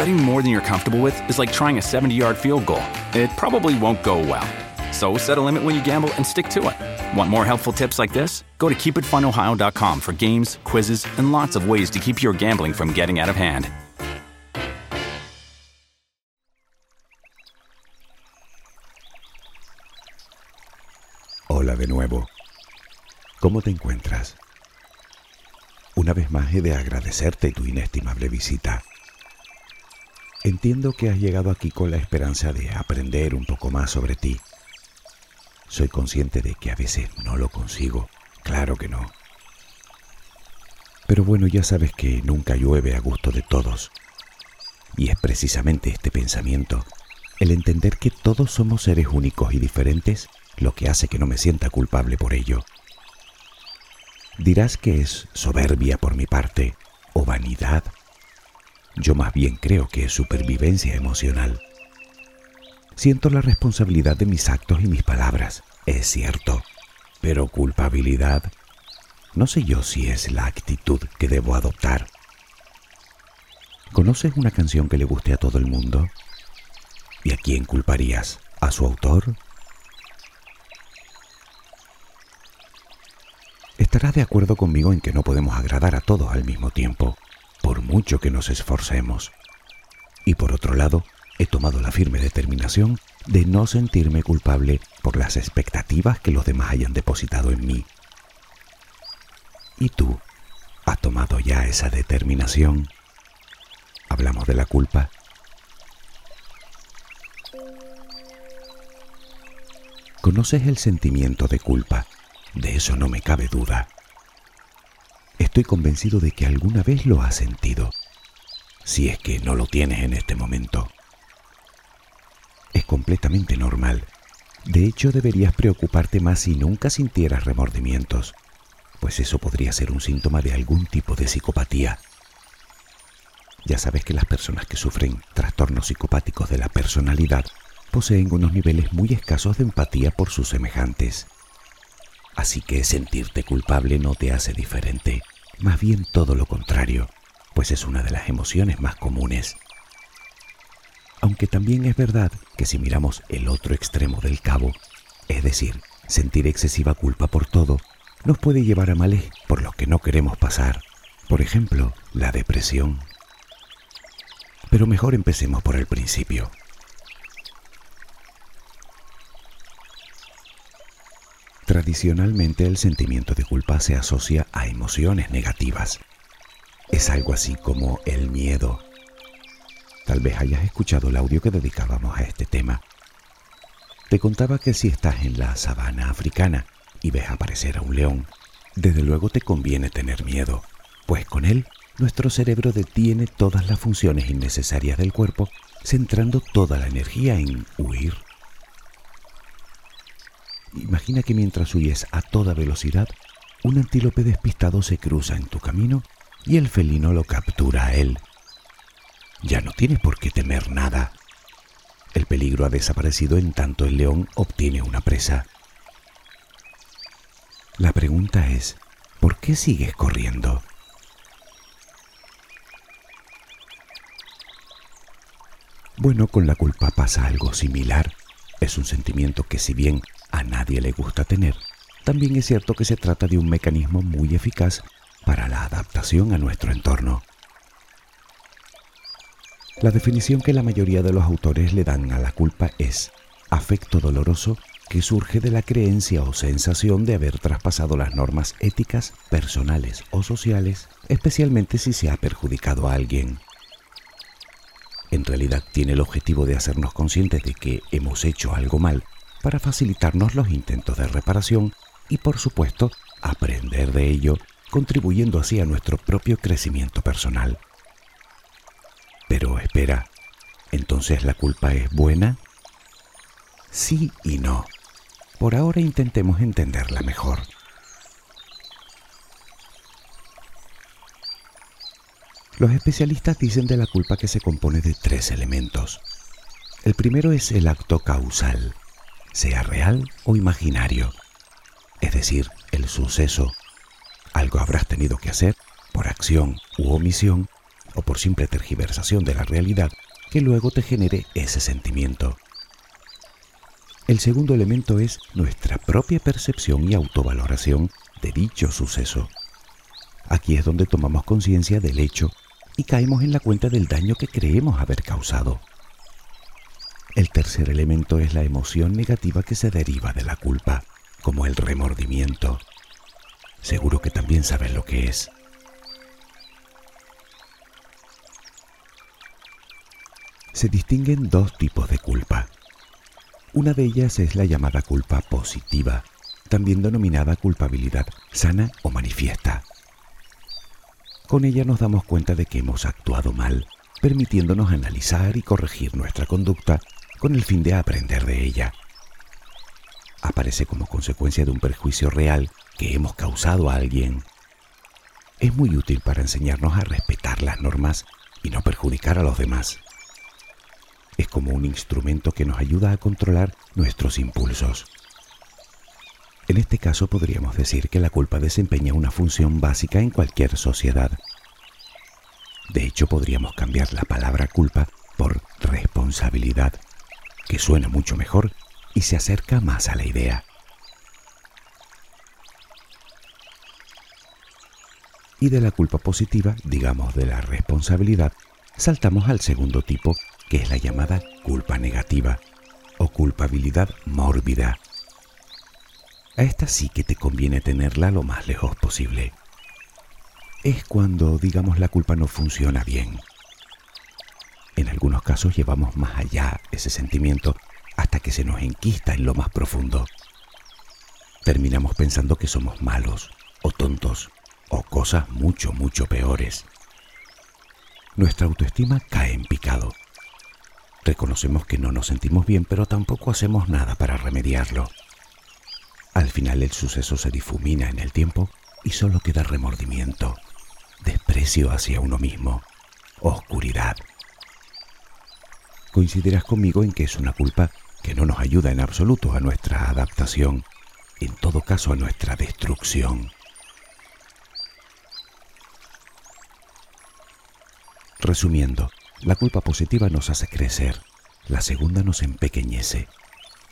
Betting more than you're comfortable with is like trying a 70 yard field goal. It probably won't go well. So set a limit when you gamble and stick to it. Want more helpful tips like this? Go to keepitfunohio.com for games, quizzes, and lots of ways to keep your gambling from getting out of hand. Hola de nuevo. ¿Cómo te encuentras? Una vez más he de agradecerte tu inestimable visita. Entiendo que has llegado aquí con la esperanza de aprender un poco más sobre ti. Soy consciente de que a veces no lo consigo, claro que no. Pero bueno, ya sabes que nunca llueve a gusto de todos. Y es precisamente este pensamiento, el entender que todos somos seres únicos y diferentes, lo que hace que no me sienta culpable por ello. Dirás que es soberbia por mi parte o vanidad. Yo más bien creo que es supervivencia emocional. Siento la responsabilidad de mis actos y mis palabras, es cierto, pero culpabilidad, no sé yo si es la actitud que debo adoptar. ¿Conoces una canción que le guste a todo el mundo? ¿Y a quién culparías? ¿A su autor? Estarás de acuerdo conmigo en que no podemos agradar a todos al mismo tiempo, por mucho que nos esforcemos. Y por otro lado, he tomado la firme determinación de no sentirme culpable por las expectativas que los demás hayan depositado en mí. ¿Y tú? ¿Has tomado ya esa determinación? ¿Hablamos de la culpa? ¿Conoces el sentimiento de culpa? De eso no me cabe duda. Estoy convencido de que alguna vez lo has sentido, si es que no lo tienes en este momento. Es completamente normal. De hecho, deberías preocuparte más si nunca sintieras remordimientos, pues eso podría ser un síntoma de algún tipo de psicopatía. Ya sabes que las personas que sufren trastornos psicopáticos de la personalidad poseen unos niveles muy escasos de empatía por sus semejantes. Así que sentirte culpable no te hace diferente, más bien todo lo contrario, pues es una de las emociones más comunes. Aunque también es verdad que si miramos el otro extremo del cabo, es decir, sentir excesiva culpa por todo, nos puede llevar a males por los que no queremos pasar. Por ejemplo, la depresión. Pero mejor empecemos por el principio. Tradicionalmente el sentimiento de culpa se asocia a emociones negativas. Es algo así como el miedo. Tal vez hayas escuchado el audio que dedicábamos a este tema. Te contaba que si estás en la sabana africana y ves aparecer a un león, desde luego te conviene tener miedo, pues con él nuestro cerebro detiene todas las funciones innecesarias del cuerpo, centrando toda la energía en huir Imagina que mientras huyes a toda velocidad, un antílope despistado se cruza en tu camino y el felino lo captura a él. Ya no tienes por qué temer nada. El peligro ha desaparecido en tanto el león obtiene una presa. La pregunta es, ¿por qué sigues corriendo? Bueno, con la culpa pasa algo similar. Es un sentimiento que si bien a nadie le gusta tener, también es cierto que se trata de un mecanismo muy eficaz para la adaptación a nuestro entorno. La definición que la mayoría de los autores le dan a la culpa es afecto doloroso que surge de la creencia o sensación de haber traspasado las normas éticas, personales o sociales, especialmente si se ha perjudicado a alguien. En realidad tiene el objetivo de hacernos conscientes de que hemos hecho algo mal para facilitarnos los intentos de reparación y por supuesto aprender de ello, contribuyendo así a nuestro propio crecimiento personal. Pero espera, ¿Entonces la culpa es buena? Sí y no. Por ahora intentemos entenderla mejor. Los especialistas dicen de la culpa que se compone de tres elementos. El primero es el acto causal, sea real o imaginario, es decir, el suceso. Algo habrás tenido que hacer por acción u omisión o por simple tergiversación de la realidad que luego te genere ese sentimiento. El segundo elemento es nuestra propia percepción y autovaloración de dicho suceso. Aquí es donde tomamos conciencia del hecho y caemos en la cuenta del daño que creemos haber causado. El tercer elemento es la emoción negativa que se deriva de la culpa, como el remordimiento. Seguro que también sabes lo que es. Se distinguen dos tipos de culpa una de ellas es la llamada culpa positiva, también denominada culpabilidad sana o manifiesta. Con ella nos damos cuenta de que hemos actuado mal, permitiéndonos analizar y corregir nuestra conducta con el fin de aprender de ella. Aparece como consecuencia de un perjuicio real que hemos causado a alguien. Es muy útil para enseñarnos a respetar las normas y no perjudicar a los demás es como un instrumento que nos ayuda a controlar nuestros impulsos. En este caso podríamos decir que la culpa desempeña una función básica en cualquier sociedad. De hecho, podríamos cambiar la palabra culpa por responsabilidad, que suena mucho mejor y se acerca más a la idea. Y de la culpa positiva, digamos de la responsabilidad, saltamos al segundo tipo que es la llamada culpa negativa o culpabilidad mórbida. A esta sí que te conviene tenerla lo más lejos posible. Es cuando, digamos, la culpa no funciona bien. En algunos casos llevamos más allá ese sentimiento hasta que se nos enquista en lo más profundo. Terminamos pensando que somos malos o tontos o cosas mucho, mucho peores. Nuestra autoestima cae en picado Reconocemos que no nos sentimos bien, pero tampoco hacemos nada para remediarlo. Al final el suceso se difumina en el tiempo y solo queda remordimiento, desprecio hacia uno mismo, oscuridad. Coincidirás conmigo en que es una culpa que no nos ayuda en absoluto a nuestra adaptación, en todo caso a nuestra destrucción. Resumiendo, la culpa positiva nos hace crecer, la segunda nos empequeñece.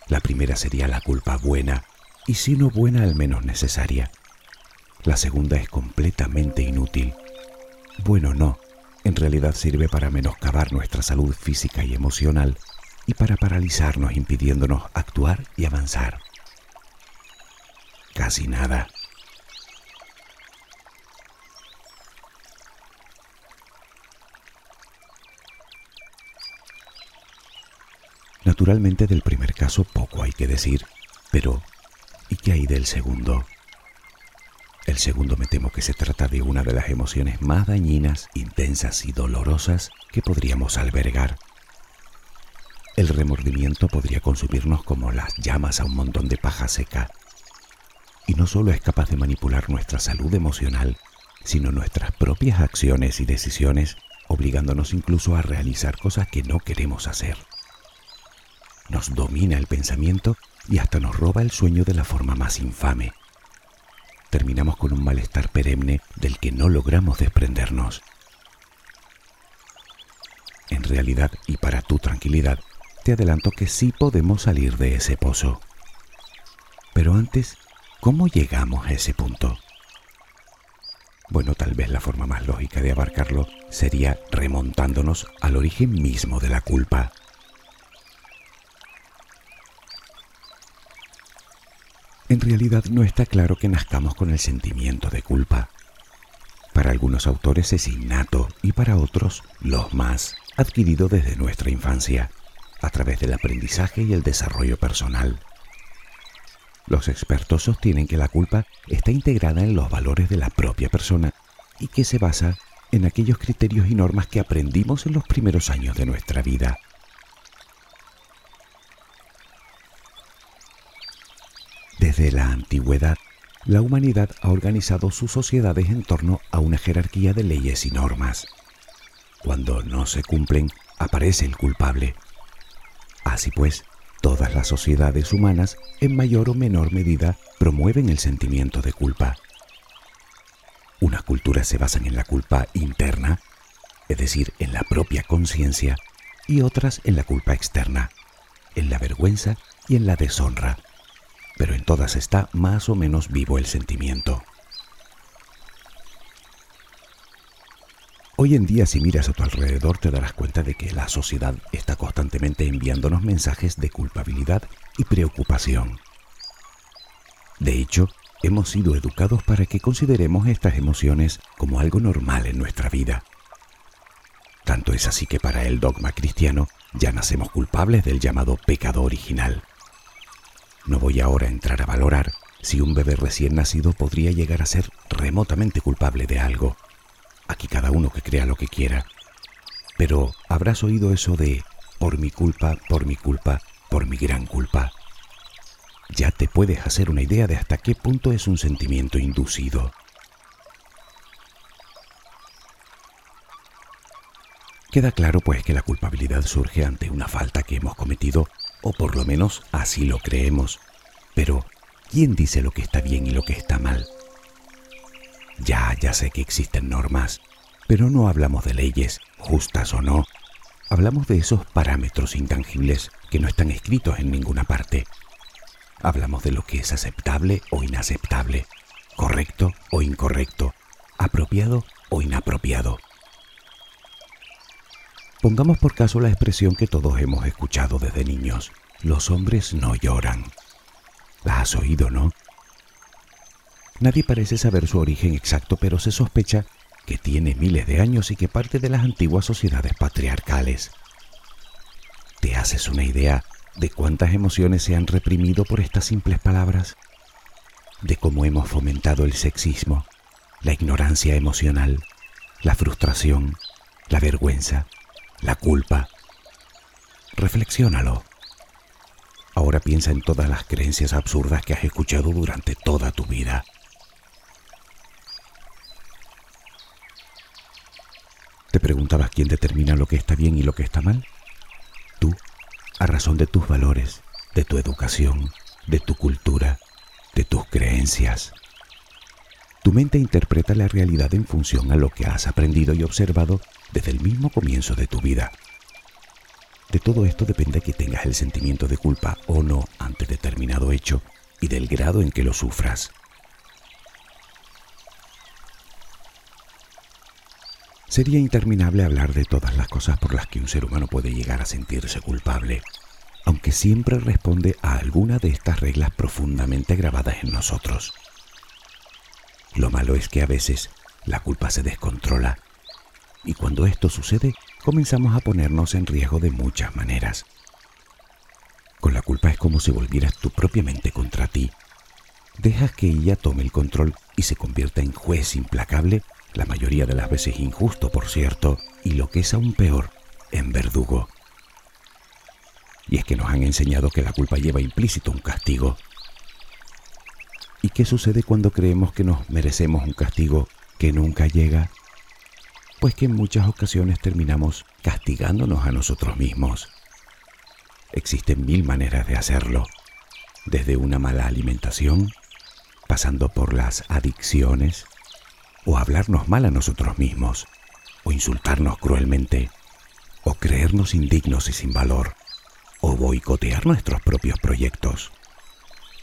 La primera sería la culpa buena, y si no buena al menos necesaria. La segunda es completamente inútil. Bueno, no, en realidad sirve para menoscabar nuestra salud física y emocional y para paralizarnos impidiéndonos actuar y avanzar. Casi nada. Naturalmente del primer caso poco hay que decir, pero ¿y qué hay del segundo? El segundo me temo que se trata de una de las emociones más dañinas, intensas y dolorosas que podríamos albergar. El remordimiento podría consumirnos como las llamas a un montón de paja seca. Y no solo es capaz de manipular nuestra salud emocional, sino nuestras propias acciones y decisiones, obligándonos incluso a realizar cosas que no queremos hacer nos domina el pensamiento y hasta nos roba el sueño de la forma más infame. Terminamos con un malestar perenne del que no logramos desprendernos. En realidad, y para tu tranquilidad, te adelanto que sí podemos salir de ese pozo. Pero antes, ¿cómo llegamos a ese punto? Bueno, tal vez la forma más lógica de abarcarlo sería remontándonos al origen mismo de la culpa. En realidad no está claro que nazcamos con el sentimiento de culpa. Para algunos autores es innato y para otros, los más, adquirido desde nuestra infancia, a través del aprendizaje y el desarrollo personal. Los expertos sostienen que la culpa está integrada en los valores de la propia persona y que se basa en aquellos criterios y normas que aprendimos en los primeros años de nuestra vida, Desde la antigüedad, la humanidad ha organizado sus sociedades en torno a una jerarquía de leyes y normas. Cuando no se cumplen, aparece el culpable. Así pues, todas las sociedades humanas, en mayor o menor medida, promueven el sentimiento de culpa. Unas culturas se basan en la culpa interna, es decir, en la propia conciencia, y otras en la culpa externa, en la vergüenza y en la deshonra. Pero en todas está más o menos vivo el sentimiento. Hoy en día si miras a tu alrededor te darás cuenta de que la sociedad está constantemente enviándonos mensajes de culpabilidad y preocupación. De hecho, hemos sido educados para que consideremos estas emociones como algo normal en nuestra vida. Tanto es así que para el dogma cristiano ya nacemos culpables del llamado pecado original. No voy ahora a entrar a valorar si un bebé recién nacido podría llegar a ser remotamente culpable de algo. Aquí cada uno que crea lo que quiera. Pero habrás oído eso de por mi culpa, por mi culpa, por mi gran culpa ya te puedes hacer una idea de hasta qué punto es un sentimiento inducido. Queda claro pues que la culpabilidad surge ante una falta que hemos cometido, o por lo menos así lo creemos. Pero, ¿quién dice lo que está bien y lo que está mal? Ya, ya sé que existen normas, pero no hablamos de leyes, justas o no. Hablamos de esos parámetros intangibles que no están escritos en ninguna parte Hablamos de lo que es aceptable o inaceptable, correcto o incorrecto, apropiado o inapropiado. Pongamos por caso la expresión que todos hemos escuchado desde niños. Los hombres no lloran. La has oído, ¿no? Nadie parece saber su origen exacto, pero se sospecha que tiene miles de años y que parte de las antiguas sociedades patriarcales. ¿Te haces una idea de cuántas emociones se han reprimido por estas simples palabras, de cómo hemos fomentado el sexismo, la ignorancia emocional, la frustración, la vergüenza, la culpa. Reflexiónalo. Ahora piensa en todas las creencias absurdas que has escuchado durante toda tu vida. ¿Te preguntabas quién determina lo que está bien y lo que está mal? Tú a razón de tus valores, de tu educación, de tu cultura, de tus creencias. Tu mente interpreta la realidad en función a lo que has aprendido y observado desde el mismo comienzo de tu vida. De todo esto depende que tengas el sentimiento de culpa o no ante determinado hecho y del grado en que lo sufras. Sería interminable hablar de todas las cosas por las que un ser humano puede llegar a sentirse culpable, aunque siempre responde a alguna de estas reglas profundamente grabadas en nosotros. Lo malo es que a veces la culpa se descontrola y cuando esto sucede comenzamos a ponernos en riesgo de muchas maneras. Con la culpa es como si volvieras tu propia mente contra ti. Dejas que ella tome el control y se convierta en juez implacable la mayoría de las veces injusto, por cierto, y lo que es aún peor, en verdugo. Y es que nos han enseñado que la culpa lleva implícito un castigo. ¿Y qué sucede cuando creemos que nos merecemos un castigo que nunca llega? Pues que en muchas ocasiones terminamos castigándonos a nosotros mismos. Existen mil maneras de hacerlo, desde una mala alimentación, pasando por las adicciones, o hablarnos mal a nosotros mismos, o insultarnos cruelmente, o creernos indignos y sin valor, o boicotear nuestros propios proyectos,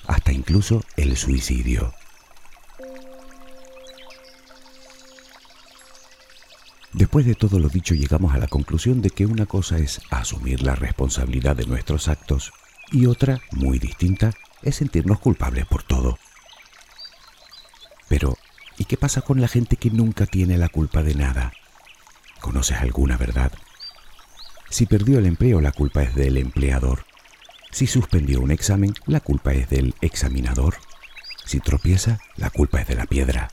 hasta incluso el suicidio. Después de todo lo dicho llegamos a la conclusión de que una cosa es asumir la responsabilidad de nuestros actos y otra, muy distinta, es sentirnos culpables por todo. Pero, ¿Y qué pasa con la gente que nunca tiene la culpa de nada? ¿Conoces alguna verdad? Si perdió el empleo, la culpa es del empleador. Si suspendió un examen, la culpa es del examinador. Si tropieza, la culpa es de la piedra.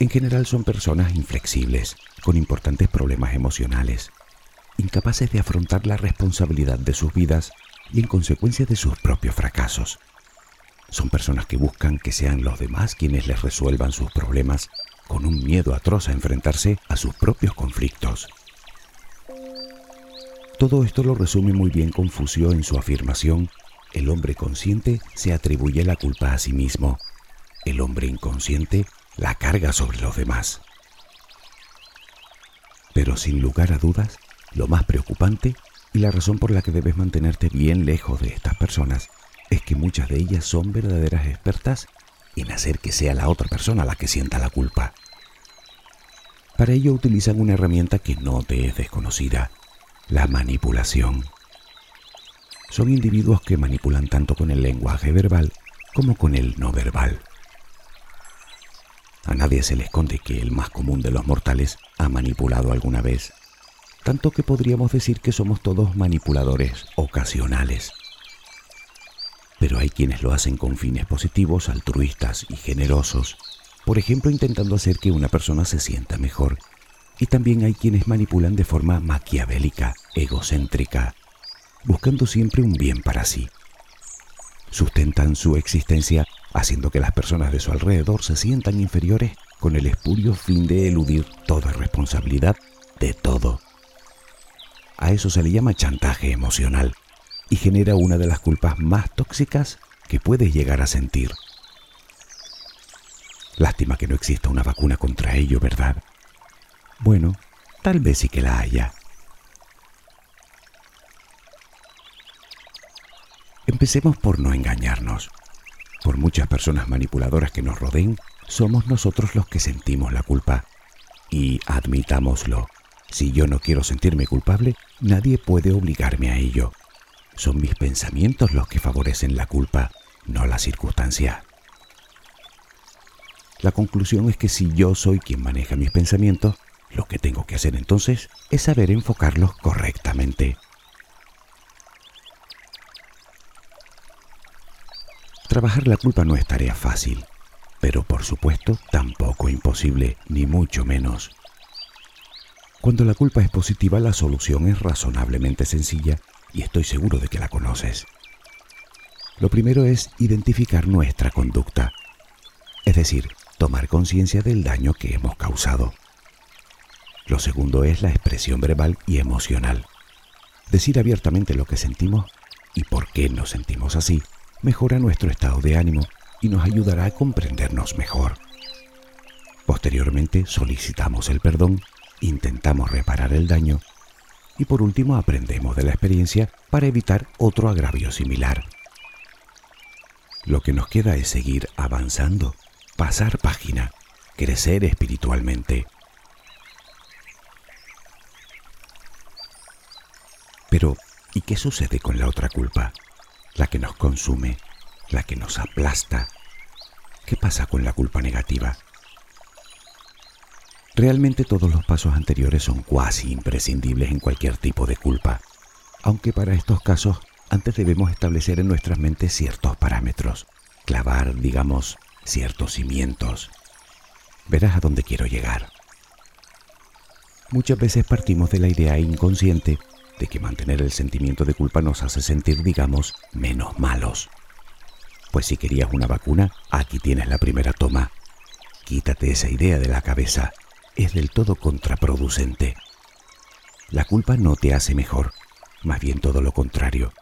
En general son personas inflexibles, con importantes problemas emocionales, incapaces de afrontar la responsabilidad de sus vidas y en consecuencia de sus propios fracasos. Son personas que buscan que sean los demás quienes les resuelvan sus problemas con un miedo atroz a enfrentarse a sus propios conflictos. Todo esto lo resume muy bien Confucio en su afirmación, el hombre consciente se atribuye la culpa a sí mismo, el hombre inconsciente la carga sobre los demás. Pero sin lugar a dudas, lo más preocupante y la razón por la que debes mantenerte bien lejos de estas personas es que muchas de ellas son verdaderas expertas en hacer que sea la otra persona la que sienta la culpa. Para ello utilizan una herramienta que no te es desconocida, la manipulación. Son individuos que manipulan tanto con el lenguaje verbal como con el no verbal. A nadie se le esconde que el más común de los mortales ha manipulado alguna vez, tanto que podríamos decir que somos todos manipuladores ocasionales pero hay quienes lo hacen con fines positivos, altruistas y generosos, por ejemplo intentando hacer que una persona se sienta mejor. Y también hay quienes manipulan de forma maquiavélica, egocéntrica, buscando siempre un bien para sí. Sustentan su existencia haciendo que las personas de su alrededor se sientan inferiores con el espurio fin de eludir toda responsabilidad de todo. A eso se le llama chantaje emocional y genera una de las culpas más tóxicas que puedes llegar a sentir. Lástima que no exista una vacuna contra ello, ¿verdad? Bueno, tal vez sí que la haya. Empecemos por no engañarnos. Por muchas personas manipuladoras que nos rodeen, somos nosotros los que sentimos la culpa. Y admitámoslo, si yo no quiero sentirme culpable, nadie puede obligarme a ello. Son mis pensamientos los que favorecen la culpa, no la circunstancia. La conclusión es que si yo soy quien maneja mis pensamientos, lo que tengo que hacer entonces es saber enfocarlos correctamente. Trabajar la culpa no es tarea fácil, pero por supuesto tampoco imposible, ni mucho menos. Cuando la culpa es positiva, la solución es razonablemente sencilla y estoy seguro de que la conoces. Lo primero es identificar nuestra conducta, es decir, tomar conciencia del daño que hemos causado. Lo segundo es la expresión verbal y emocional. Decir abiertamente lo que sentimos y por qué nos sentimos así mejora nuestro estado de ánimo y nos ayudará a comprendernos mejor. Posteriormente solicitamos el perdón, intentamos reparar el daño y por último aprendemos de la experiencia para evitar otro agravio similar. Lo que nos queda es seguir avanzando, pasar página, crecer espiritualmente. Pero, ¿y qué sucede con la otra culpa? La que nos consume, la que nos aplasta. ¿Qué pasa con la culpa negativa? Realmente todos los pasos anteriores son cuasi imprescindibles en cualquier tipo de culpa, aunque para estos casos antes debemos establecer en nuestras mentes ciertos parámetros, clavar, digamos, ciertos cimientos. Verás a dónde quiero llegar. Muchas veces partimos de la idea inconsciente de que mantener el sentimiento de culpa nos hace sentir, digamos, menos malos. Pues si querías una vacuna, aquí tienes la primera toma. Quítate esa idea de la cabeza es del todo contraproducente. La culpa no te hace mejor, más bien todo lo contrario.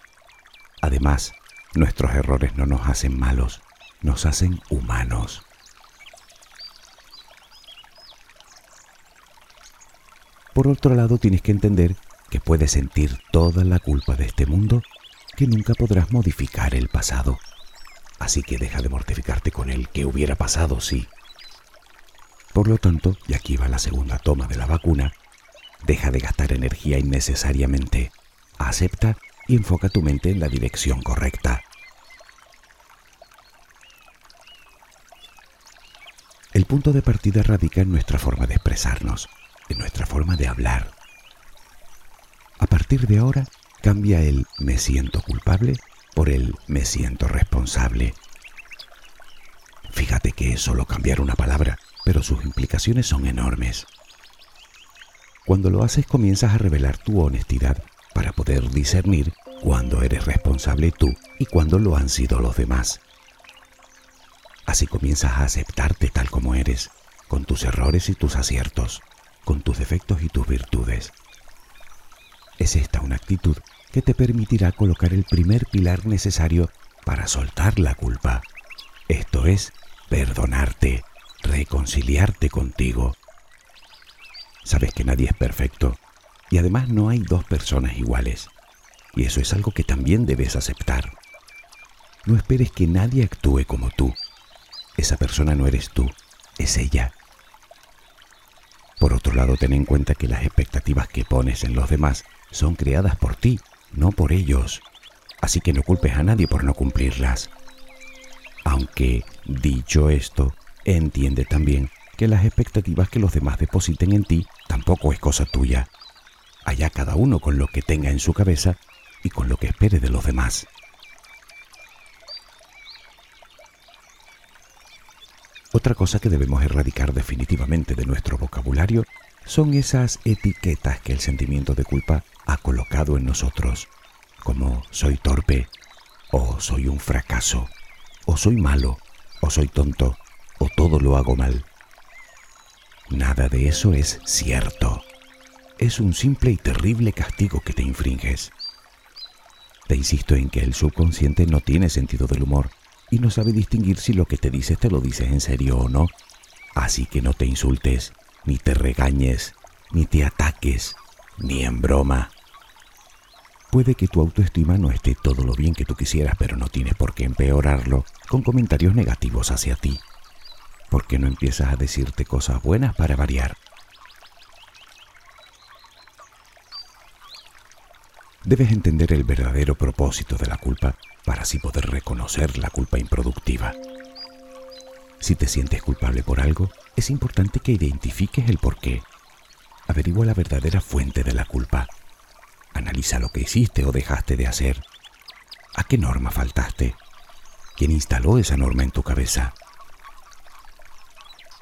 Además, nuestros errores no nos hacen malos, nos hacen humanos. Por otro lado, tienes que entender que puedes sentir toda la culpa de este mundo, que nunca podrás modificar el pasado. Así que deja de mortificarte con el que hubiera pasado, sí. Por lo tanto, y aquí va la segunda toma de la vacuna, deja de gastar energía innecesariamente, acepta y enfoca tu mente en la dirección correcta. El punto de partida radica en nuestra forma de expresarnos, en nuestra forma de hablar. Partir de ahora, cambia el me siento culpable por el me siento responsable. Fíjate que es solo cambiar una palabra pero sus implicaciones son enormes. Cuando lo haces comienzas a revelar tu honestidad para poder discernir cuándo eres responsable tú y cuándo lo han sido los demás. Así comienzas a aceptarte tal como eres, con tus errores y tus aciertos, con tus defectos y tus virtudes. Es esta una actitud que te permitirá colocar el primer pilar necesario para soltar la culpa. Esto es, perdonarte, reconciliarte contigo. Sabes que nadie es perfecto y además no hay dos personas iguales. Y eso es algo que también debes aceptar. No esperes que nadie actúe como tú. Esa persona no eres tú, es ella. Por otro lado, ten en cuenta que las expectativas que pones en los demás son creadas por ti, no por ellos. Así que no culpes a nadie por no cumplirlas. Aunque, dicho esto, entiende también que las expectativas que los demás depositen en ti tampoco es cosa tuya. Allá cada uno con lo que tenga en su cabeza y con lo que espere de los demás. Otra cosa que debemos erradicar definitivamente de nuestro vocabulario son esas etiquetas que el sentimiento de culpa ha colocado en nosotros, como soy torpe, o soy un fracaso, o soy malo, o soy tonto, o todo lo hago mal. Nada de eso es cierto. Es un simple y terrible castigo que te infringes. Te insisto en que el subconsciente no tiene sentido del humor y no sabe distinguir si lo que te dices te lo dices en serio o no. Así que no te insultes, ni te regañes, ni te ataques, ni en broma. Puede que tu autoestima no esté todo lo bien que tú quisieras, pero no tienes por qué empeorarlo con comentarios negativos hacia ti. ¿Por qué no empiezas a decirte cosas buenas para variar? Debes entender el verdadero propósito de la culpa para así poder reconocer la culpa improductiva. Si te sientes culpable por algo, es importante que identifiques el porqué. Averigua la verdadera fuente de la culpa. Analiza lo que hiciste o dejaste de hacer. ¿A qué norma faltaste? ¿Quién instaló esa norma en tu cabeza?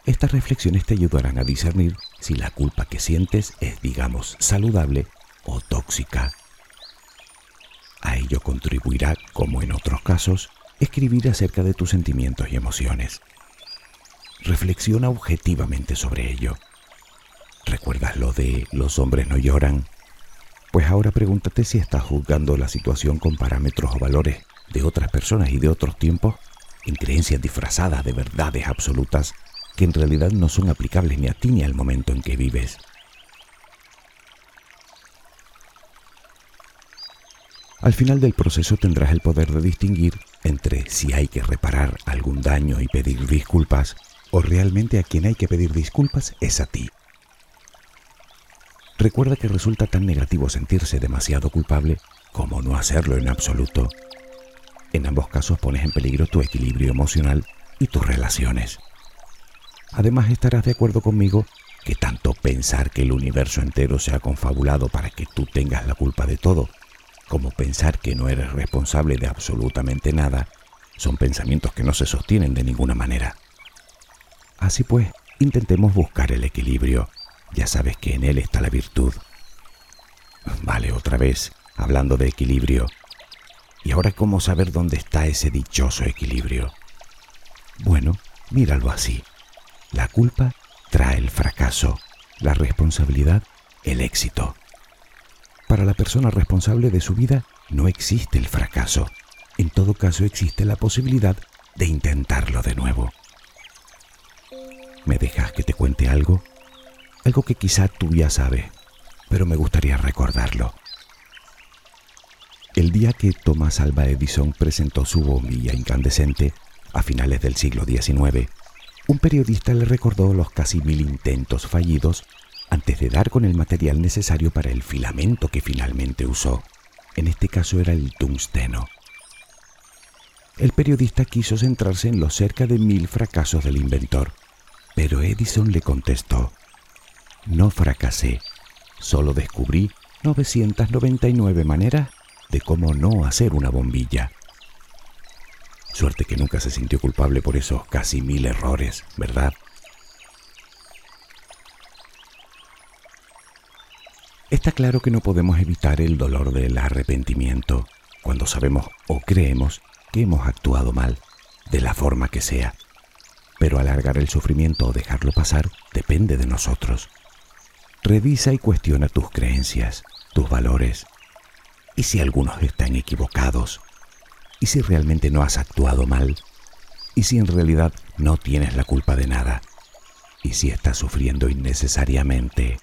Estas reflexiones te ayudarán a discernir si la culpa que sientes es, digamos, saludable o tóxica. A ello contribuirá, como en otros casos, escribir acerca de tus sentimientos y emociones. Reflexiona objetivamente sobre ello. ¿Recuerdas lo de los hombres no lloran? Pues ahora pregúntate si estás juzgando la situación con parámetros o valores de otras personas y de otros tiempos, en creencias disfrazadas de verdades absolutas que en realidad no son aplicables ni a ti ni al momento en que vives. Al final del proceso tendrás el poder de distinguir entre si hay que reparar algún daño y pedir disculpas o realmente a quien hay que pedir disculpas es a ti. Recuerda que resulta tan negativo sentirse demasiado culpable como no hacerlo en absoluto. En ambos casos pones en peligro tu equilibrio emocional y tus relaciones. Además estarás de acuerdo conmigo que tanto pensar que el universo entero se ha confabulado para que tú tengas la culpa de todo como pensar que no eres responsable de absolutamente nada, son pensamientos que no se sostienen de ninguna manera. Así pues, intentemos buscar el equilibrio. Ya sabes que en él está la virtud. Vale, otra vez, hablando de equilibrio. ¿Y ahora cómo saber dónde está ese dichoso equilibrio? Bueno, míralo así. La culpa trae el fracaso, la responsabilidad el éxito. Para la persona responsable de su vida no existe el fracaso. En todo caso existe la posibilidad de intentarlo de nuevo. ¿Me dejas que te cuente algo? Algo que quizá tú ya sabes, pero me gustaría recordarlo. El día que Thomas Alva Edison presentó su bombilla incandescente, a finales del siglo XIX, un periodista le recordó los casi mil intentos fallidos antes de dar con el material necesario para el filamento que finalmente usó. En este caso era el tungsteno. El periodista quiso centrarse en los cerca de mil fracasos del inventor, pero Edison le contestó, no fracasé, solo descubrí 999 maneras de cómo no hacer una bombilla. Suerte que nunca se sintió culpable por esos casi mil errores, ¿verdad? Está claro que no podemos evitar el dolor del arrepentimiento cuando sabemos o creemos que hemos actuado mal, de la forma que sea, Pero alargar el sufrimiento o dejarlo pasar depende de nosotros. Revisa y cuestiona tus creencias, tus valores. Y si algunos están equivocados, y si realmente no has actuado mal, y si en realidad no tienes la culpa de nada, y si estás sufriendo innecesariamente.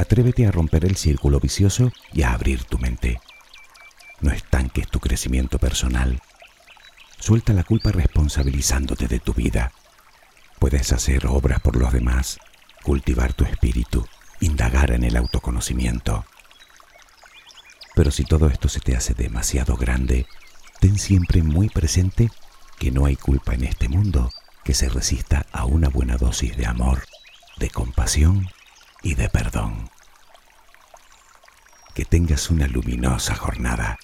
Atrévete a romper el círculo vicioso y a abrir tu mente. No estanques tu crecimiento personal. Suelta la culpa responsabilizándote de tu vida. Puedes hacer obras por los demás cultivar tu espíritu, indagar en el autoconocimiento. Pero si todo esto se te hace demasiado grande, ten siempre muy presente que no hay culpa en este mundo que se resista a una buena dosis de amor, de compasión y de perdón. Que tengas una luminosa jornada.